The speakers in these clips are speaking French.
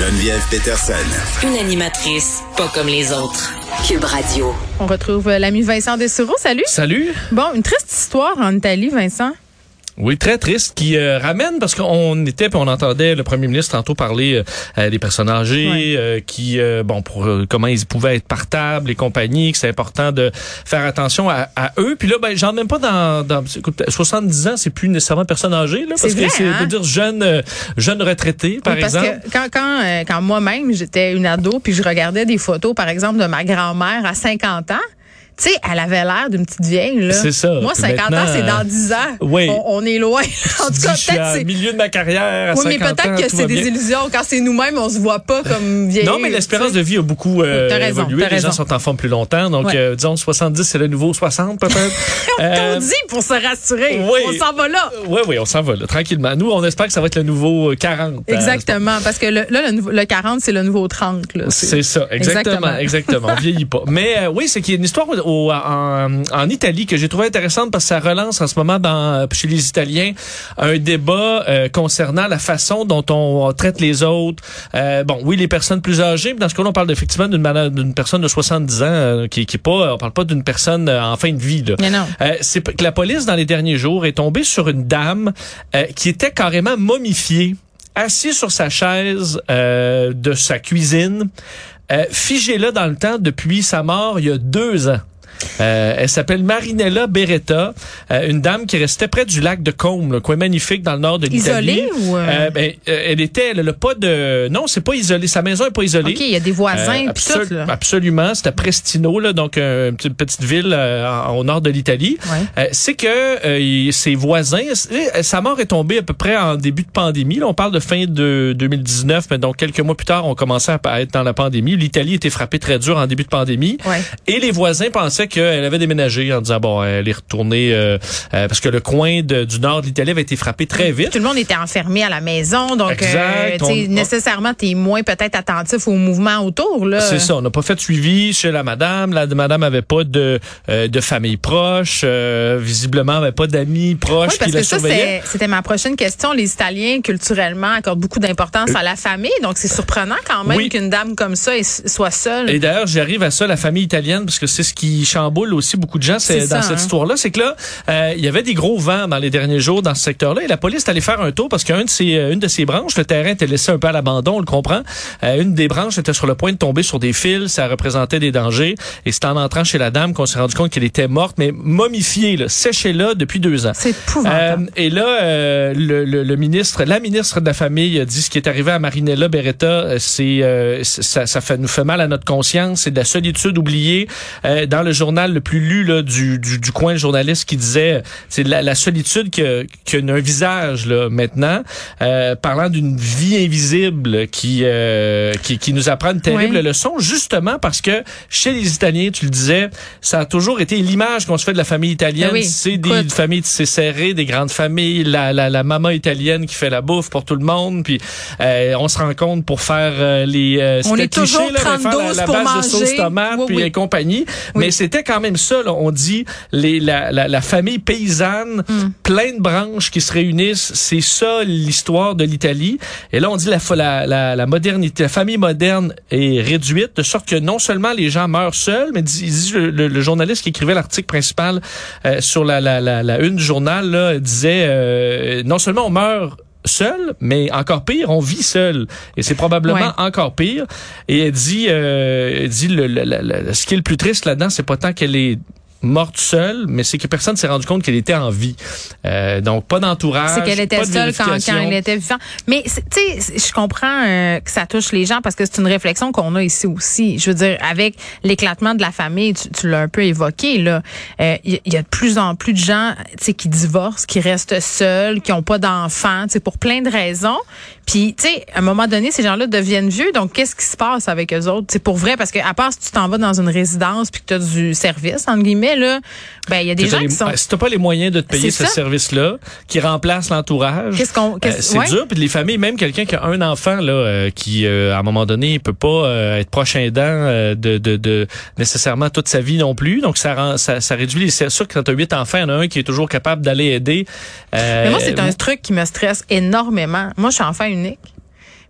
Geneviève Peterson. Une animatrice pas comme les autres. Cube Radio. On retrouve euh, l'ami Vincent Dessureau. Salut. Salut. Bon, une triste histoire en Italie, Vincent. Oui, très triste, qui euh, ramène, parce qu'on était, puis on entendait le premier ministre tantôt parler euh, des personnes âgées, euh, qui, euh, bon, pour euh, comment ils pouvaient être partables et compagnie, que c'est important de faire attention à, à eux. Puis là, ben, j'en même pas dans, dans écoute, 70 ans, c'est plus nécessairement personne âgée, là, parce vrai, que c'est hein? de dire jeune, jeune retraité, par Oui, parce exemple. que quand, quand, euh, quand moi-même, j'étais une ado, puis je regardais des photos, par exemple, de ma grand-mère à 50 ans, tu sais, elle avait l'air d'une petite vieille. Là. C'est ça. Moi, Puis 50 ans, c'est dans 10 ans. oui. On, on est loin. en tout cas, peut-être c'est... milieu de ma carrière, à Oui, mais 50 ans, peut-être que c'est des illusions. Quand c'est nous-mêmes, on se voit pas comme vieille. Non, mais l'espérance de vie a beaucoup euh, Oui, raison, évolué. Les gens sont en forme plus longtemps. Donc, Ouais. euh, disons, 70, c'est le nouveau 60, peut-être. On Euh, dit pour se rassurer. oui. On s'en va là. Oui, oui, on s'en va là, tranquillement. Nous, on espère que ça va être le nouveau euh, 40. euh, Exactement, parce que le, là, le, nouveau- le 40, c'est le nouveau 30. Là. C'est ça, exactement, Exactement. exactement. On vieillit pas. Mais euh, oui, c'est qu'il y a une histoire au- en, en Italie que j'ai trouvé intéressante parce que ça relance en ce moment dans, chez les Italiens un débat euh, concernant la façon dont on traite les autres. Euh, bon, oui, les personnes plus âgées, mais dans ce cas-là, on parle effectivement d'une personne de 70 ans euh, qui, qui est pas, on parle pas d'une personne euh, en fin de vie. Là. Mais non. Euh, c'est que la police, dans les derniers jours, est tombée sur une dame euh, qui était carrément momifiée, assise sur sa chaise euh, de sa cuisine, euh, figée là dans le temps depuis sa mort il y a deux ans. Euh, elle s'appelle Marinella Beretta, euh, une dame qui restait près du lac de Côme, le coin magnifique dans le nord de l'Italie. Isolée ou, euh? Ben, elle était, elle a pas de, non, c'est pas isolé. Sa maison est pas isolée. OK, il y a des voisins absolu- tout. Là. Absolument, c'était à Prestino, là, donc une petite, petite ville au nord de l'Italie. Ouais. C'est que il- ses voisins, sa mort est tombée à peu près en début de pandémie. Là, on parle de fin de 2019, mais donc quelques mois plus tard, on commençait à être dans la pandémie. L'Italie était frappée très dur en début de pandémie. Ouais. Et les voisins pensaient qu'elle avait déménagé en disant bon, elle est retournée euh, euh, parce que le coin de- du nord de l'Italie avait été frappé très vite. Tout le monde était enfermé à la maison, donc Exact. euh, On- nécessairement, tu es moins peut-être attentif aux mouvements autour. là. C'est ça, on n'a pas fait de suivi chez la madame. La madame avait pas de euh, de famille proche, euh, visiblement avait pas d'amis proches Oui, parce qui la que ça, surveillaient. c'est- c'était ma prochaine question. Les Italiens, culturellement, accordent beaucoup d'importance à la famille. Donc, c'est surprenant quand même Oui. qu'une dame comme ça soit seule. Et d'ailleurs, j'arrive à ça, la famille italienne, parce que c'est ce qui chamboule aussi beaucoup de gens c'est dans ça, cette hein. histoire-là. C'est que là, euh, il y avait des gros vents dans les derniers jours dans ce secteur-là, et la police est allée faire un tour parce qu'une de ses, euh, une de ses branches, le terrain était laissé un peu à l'abandon, on le comprend. Euh, une des branches était sur le point de tomber sur des fils, ça représentait des dangers. Et c'est en entrant chez la dame qu'on s'est rendu compte qu'elle était morte, mais momifiée, là, séchée là depuis deux ans. C'est épouvantable. Euh, et là, euh, le, le- le ministre, la ministre de la Famille dit ce qui est arrivé à Marinella Beretta, euh, c'est euh, ça, ça fait, nous fait mal à notre conscience, c'est de la solitude oubliée. Euh, dans le journal le plus lu là, du, du, du coin, le journaliste qui disait, c'est de la, la solitude qui a, qui a un visage là, maintenant, euh, parlant d'une vie invisible qui, euh, qui, qui nous apprend une terrible Ouais. leçon, justement parce que chez les Italiens, tu le disais, ça a toujours été l'image qu'on se fait de la famille italienne, Ben oui, c'est des écoute. familles tissées serrées, des grandes familles, la, la, la maman italienne qui fait la bouffe pour tout le monde, puis euh, on se rencontre pour faire euh, les euh, On est toujours cliché, là, de faire 32 la, la pour base de manger. sauce tomate Oui, puis oui. et compagnie, mais c'était quand même ça là, on dit les la, la, la famille paysanne, Hmm. plein de branches qui se réunissent, c'est ça l'histoire de l'Italie. Et là on dit la, la, la, la modernité, la famille moderne est réduite de sorte que non seulement les gens meurent seuls, mais dit, dit le, le- le journaliste qui écrivait l'article principal euh, sur la, la, la, la une du journal là, disait euh, non seulement on meurt seul, mais encore pire, on vit seul. Et c'est probablement Ouais. encore pire. Et elle dit, euh, elle dit le, le- le- le- ce qui est le plus triste là-dedans, c'est pas tant qu'elle est morte seule, mais c'est que personne s'est rendu compte qu'elle était en vie. Euh, donc, pas d'entourage. C'est qu'elle était seule quand, quand elle était vivante. Mais tu sais, je comprends euh, que ça touche les gens parce que c'est une réflexion qu'on a ici aussi. Je veux dire, avec l'éclatement de la famille, tu, tu l'as un peu évoqué là. euh, Il y, y a de plus en plus de gens, tu sais, qui divorcent, qui restent seuls, qui ont pas d'enfants, tu sais, pour plein de raisons. Puis, tu sais, à un moment donné, ces gens-là deviennent vieux. Donc, qu'est-ce qui se passe avec eux autres? C'est pour vrai parce que à part si tu t'en vas dans une résidence puis que tu as du service entre guillemets là, ben il y a des gens les- qui sont Si t'as pas les moyens de te payer ce service-là, qui remplace l'entourage, Qu'est-ce qu'on- euh, c'est ouais. dur. Puis les familles, même quelqu'un qui a un enfant là, euh, qui euh, à un moment donné peut pas être proche aidant de, de, de nécessairement toute sa vie non plus. Donc ça rend, ça, ça réduit. les- C'est sûr que quand t'as huit enfants, il y en a un qui est toujours capable d'aller aider. Mais moi, c'est un truc qui me stresse énormément. Moi, je suis enfant unique.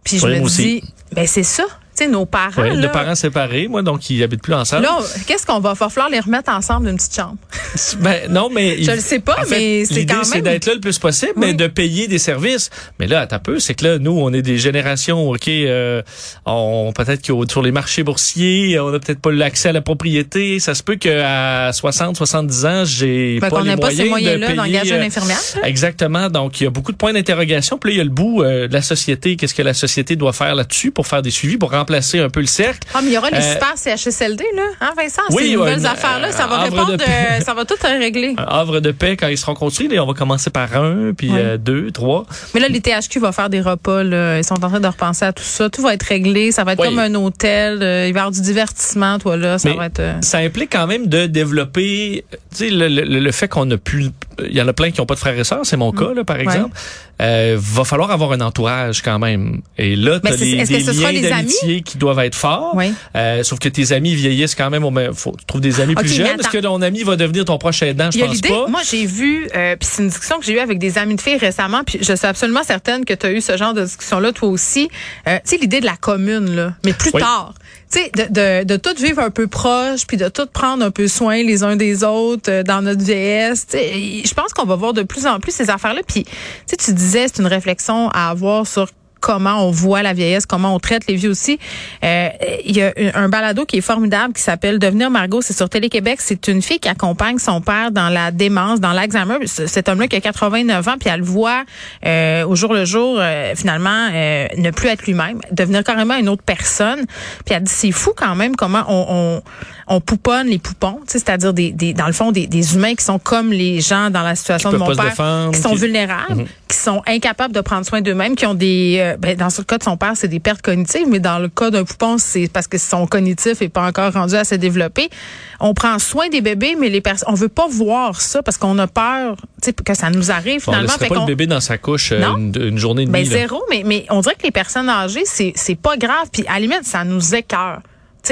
Puis je me dis, Ben c'est ça nos parents. Oui, parents séparés, moi, donc ils habitent plus ensemble. Là, qu'est-ce qu'on va? Faire? falloir les remettre ensemble d'une petite chambre. ben, non, mais. Je le sais pas, mais c'est quand même. c'est d'être là le plus possible, mais de payer des services. Mais là, à peu, c'est que là, nous, on est des générations, OK, euh, on, peut-être que sur les marchés boursiers, on n'a peut-être pas l'accès à la propriété. Ça se peut qu'à 60, 70 ans, j'ai ben, pas les moyens pas ces moyens-là d'engager une euh, infirmière. Exactement. Donc, il y a beaucoup de points d'interrogation. Puis là, il y a le bout euh, de la société. Qu'est-ce que la société doit faire là-dessus pour faire des suivis, pour remplacer un peu le cercle. Ah, mais il y aura les euh, super CHSLD, là, hein, Vincent? Oui, ces nouvelles affaires-là, ça va répondre, ça va tout régler. Un havre de paix quand ils seront construits. on va commencer par un, puis euh, deux, trois. Mais là, les THQ vont faire des repas, là. Ils sont en train de repenser à tout ça. Tout va être réglé. Ça va être comme un hôtel. Euh, il va y avoir du divertissement, toi, là. Ça va être. Ça implique quand même de développer, tu sais, le, le, fait qu'on a pu. Il y en a plein qui n'ont pas de frères et sœurs, c'est mon mm. cas, là, par exemple. Euh, va falloir avoir un entourage quand même. Et là, tu as des liens d'amitié qui doivent être forts. Oui. Euh, sauf que tes amis vieillissent quand même. Il faut trouver des amis plus jeunes. Est-ce que ton ami va devenir ton prochain aidant? Je pense pas. Moi, j'ai vu, euh, puis c'est une discussion que j'ai eue avec des amis de filles récemment, puis je suis absolument certaine que tu as eu ce genre de discussion-là toi aussi. Euh, tu sais, l'idée de la commune, là, mais plus tard. Tu sais, de, de, de tout vivre un peu proche, puis de tout prendre un peu soin les uns des autres euh, dans notre vieillesse. Je pense qu'on va voir de plus en plus ces affaires-là. Puis, tu dis c'est une réflexion à avoir sur comment on voit la vieillesse, comment on traite les vies aussi. Euh, il y a un balado qui est formidable qui s'appelle Devenir Margot, c'est sur Télé-Québec. C'est une fille qui accompagne son père dans la démence, dans l'Alzheimer. Cet homme-là qui a 89 ans, puis elle le voit euh, au jour le jour, euh, finalement, ne plus être lui-même, devenir carrément une autre personne. Puis elle dit, c'est fou quand même comment on, on, on pouponne les poupons, c'est-à-dire des, des, dans le fond des, des, humains qui sont comme les gens dans la situation de mon père, qui sont vulnérables, mhm. Qui sont incapables de prendre soin d'eux-mêmes, qui ont des euh, ben, dans le cas de son père, c'est des pertes cognitives, mais dans le cas d'un poupon, c'est parce que son cognitif est pas encore rendu assez développé. On prend soin des bébés, mais les personnes, on veut pas voir ça parce qu'on a peur, que ça nous arrive finalement. On ne pas le bébé dans sa couche euh, une, journée de ben, zéro, mais mais on dirait que les personnes âgées, c'est c'est pas grave, puis à la limite, ça nous écœure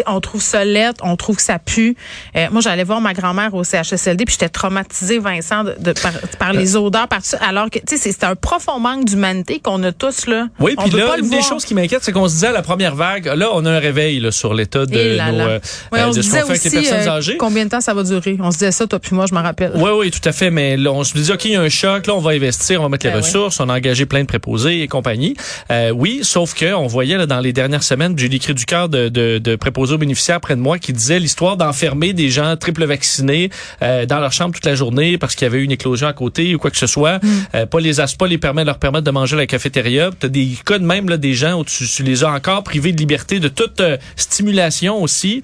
on trouve ça laid, on trouve que ça pue. Euh, moi, j'allais voir ma grand-mère au CHSLD, puis j'étais traumatisée, Vincent, de, par, les odeurs, par ça, alors que, tu sais, c'est un profond manque d'humanité qu'on a tous, là. Oui, puis là, une des choses qui m'inquiète, c'est qu'on se disait à la première vague, là, on a un réveil là, sur l'état de nos, euh, on se disait aussi, les personnes euh, âgées. combien de temps ça va durer? On se disait ça, toi puis moi, je me rappelle. Oui, oui, tout à fait, mais là, on se disait, OK, il y a un choc, là, on va investir, on va mettre les ben ressources, on a engagé plein de préposés et compagnie. oui, sauf que on voyait là, dans les dernières semaines, j'ai écrit du cœur de, de, de préposés aux bénéficiaires près moi qui disait l'histoire d'enfermer des gens triple vaccinés euh, dans leur chambre toute la journée parce qu'il y avait eu une éclosion à côté ou quoi que ce soit. Mm. Euh, pas les pas les permettre leur permettre de manger à la cafétéria. T'as des cas de même là des gens où tu, les as encore privés de liberté de toute euh, stimulation aussi.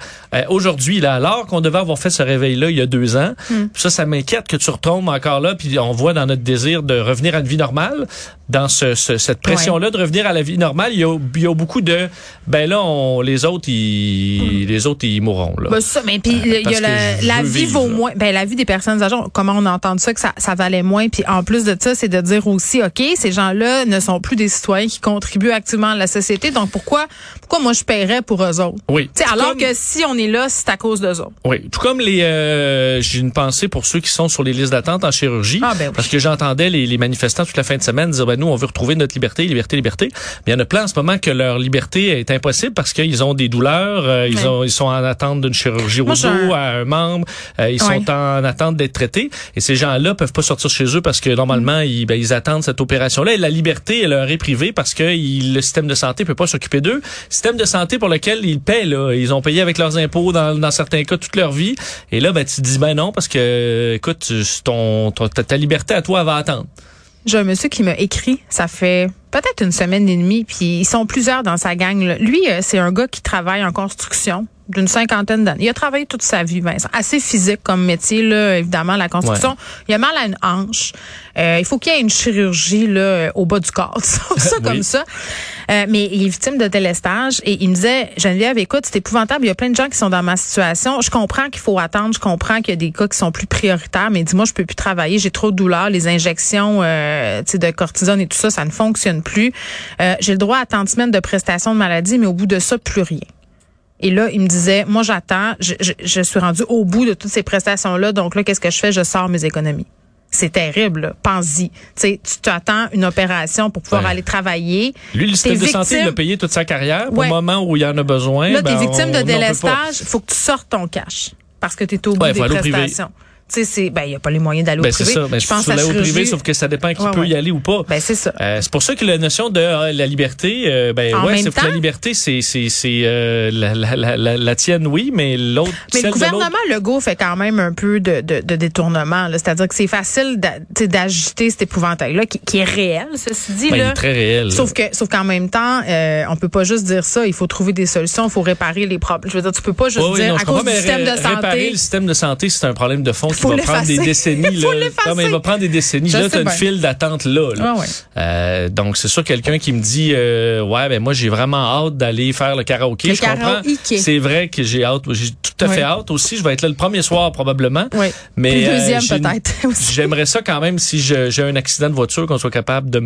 Aujourd'hui là, alors qu'on devait avoir fait ce réveil là il y a deux ans, mm. ça ça m'inquiète que tu retombes encore là puis on voit dans notre désir de revenir à une vie normale dans ce, cette pression-là de revenir à la vie normale, il y a, il y a beaucoup de ben là on, les autres ils les autres ils mourront là. Ben ça, mais puis il y a la, la vie vaut moins ben la vie des personnes âgées comment on a entendu ça que ça, ça valait moins puis en plus de ça c'est de dire aussi OK, ces gens-là ne sont plus des citoyens qui contribuent activement à la société donc pourquoi pourquoi moi je paierais pour eux autres? Oui. sais alors que si on est là, c'est à cause d'eux autres. Oui, tout comme les euh, j'ai une pensée pour ceux qui sont sur les listes d'attente en chirurgie ah, ben parce que j'entendais les, les manifestants toute la fin de semaine dire ben, nous, on veut retrouver notre liberté, liberté, liberté. Mais il y en a plein en ce moment que leur liberté est impossible parce qu'ils ont des douleurs, euh, ils, ont, ils sont en attente d'une chirurgie au dos, à un membre, euh, ils sont en attente d'être traités. Et ces gens-là peuvent pas sortir chez eux parce que normalement, mm. ils, ben, ils attendent cette opération-là. Et la liberté, elle leur est privée parce que le système de santé peut pas s'occuper d'eux. Système de santé pour lequel ils paient, là. Ils ont payé avec leurs impôts dans, dans certains cas toute leur vie. Et là, ben, tu te dis, ben non, parce que, écoute, ton, ton ta liberté à toi, elle va attendre. J'ai un monsieur qui m'a écrit, ça fait peut-être une semaine et demie, puis ils sont plusieurs dans sa gang. Lui, euh, c'est un gars qui travaille en construction d'une cinquantaine d'années. Il a travaillé toute sa vie, Vincent. Assez physique comme métier, là, évidemment, la construction. Il a mal à une hanche. Euh, il faut qu'il y ait une chirurgie là, au bas du corps. ça comme ça. Euh, mais il est victime de délestage et il me disait, Geneviève, écoute, c'est épouvantable. Il y a plein de gens qui sont dans ma situation. Je comprends qu'il faut attendre. Je comprends qu'il y a des cas qui sont plus prioritaires. Mais dis-moi, je peux plus travailler. J'ai trop de douleurs. Les injections euh, de cortisone et tout ça, ça ne fonctionne plus. Euh, j'ai le droit à tant de semaines de prestations de maladie, mais au bout de ça, plus rien. Et là, il me disait, moi, j'attends. Je, je, je suis rendu au bout de toutes ces prestations-là. Donc là, qu'est-ce que je fais? Je sors mes économies. c'est terrible. Pense-y. Tu sais, tu t'attends une opération pour pouvoir Ouais. aller travailler. Lui, le système de santé, victime- il a payé toute sa carrière. Ouais. Au moment où il y en a besoin, Là, ben, t'es victime on- de délestage, il faut que tu sortes ton cash parce que tu es au bout Ouais, des privé. Prestations. Tu sais, c'est, ben, il n'y a pas les moyens d'aller Ben, au c'est privé. ça. Ben, je pense à au privé, sauf que ça dépend qui Ouais, peut ouais. y aller ou pas. Ben, c'est ça. Euh, c'est pour ça que la notion de euh, la liberté, euh, ben En ouais, c'est la liberté, c'est c'est c'est euh, la, la, la, la, tienne, oui, mais l'autre. Mais celle le de gouvernement Legault fait quand même un peu de, de, de détournement. C'est-à-dire que c'est facile d'agiter cet épouvantail-là, qui, qui est réel, ceci dit. Ben, il là. est très réel. Sauf que, sauf qu'en même temps, euh, on peut pas juste dire ça. Il faut trouver des solutions. Il faut réparer les problèmes. Je veux dire, tu peux pas juste oui, dire non, à cause du système de ré- Réparer santé. le système de santé, c'est un problème de fond qui Faut va prendre des décennies. Là. Non, mais il va prendre des décennies. Je là, t'as une file d'attente là. là. Ah ouais. Euh, donc, c'est sûr, quelqu'un qui me dit, euh, ouais, ben moi, j'ai vraiment hâte d'aller faire le karaoké. Le je comprends. C'est vrai que j'ai hâte. J'ai tout à fait Oui. hâte aussi. Je vais être là le premier soir, probablement. Oui. Mais, le euh, deuxième, peut-être. J'aimerais ça quand même si j'ai un accident de voiture qu'on soit capable de,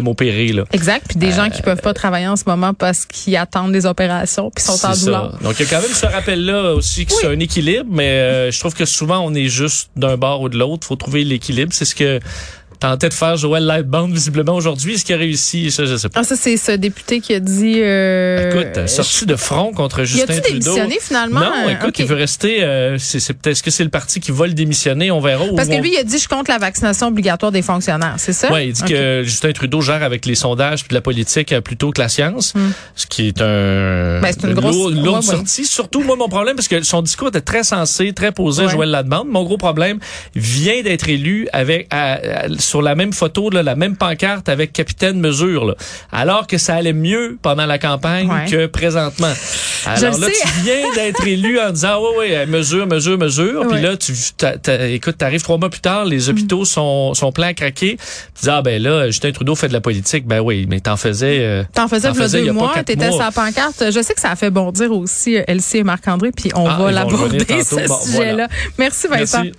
m'opérer. Exact. Puis des gens qui peuvent pas travailler en ce moment parce qu'ils attendent des opérations puis sont en douleur. Donc il y a quand même ce rappel là aussi que Oui. c'est un équilibre, mais je trouve que souvent on est juste d'un bord ou de l'autre. Faut trouver l'équilibre. C'est ce que tentait de faire Joël Lightband visiblement aujourd'hui. Est-ce qu'il a réussi? Ça, je sais pas. Ah, ça, c'est ce député qui a dit. Euh, Écoute, sorti de front contre Justin Trudeau. démissionné finalement? Non, Euh, écoute, il veut rester. euh, c'est c'est peut-être est-ce que c'est le parti qui va le démissionner? On verra. Parce que on- lui, il a dit je compte la vaccination obligatoire des fonctionnaires, c'est ça? Ouais, il dit Ok. que Justin Trudeau gère avec les sondages puis de la politique euh, plutôt que la science, ce qui est un Ben, c'est une grosse- lourde, lourde ouais, ouais. sortie. Surtout moi mon problème parce que son discours était très sensé, très posé, Ouais. Joël Ladebande. Mon gros problème vient d'être élu avec à- à- sur la même photo là, la même pancarte avec capitaine mesure là. Alors que ça allait mieux pendant la campagne Ouais. que présentement. Alors là sais. tu viens d'être élu en disant ouais ouais mesure mesure mesure puis là tu t'as- écoute t'arrives trois mois plus tard les hôpitaux sont sont pleins à craquer tu dis ah ben là Justin Trudeau fait de la politique ben oui mais t'en faisais euh, T'en faisais faisais deux mois, t'étais la pancarte. Je sais que ça a fait bondir aussi euh, Elsie et Marc-André, puis on Ah, va l'aborder, ce. Bon, sujet-là. Merci Vincent. merci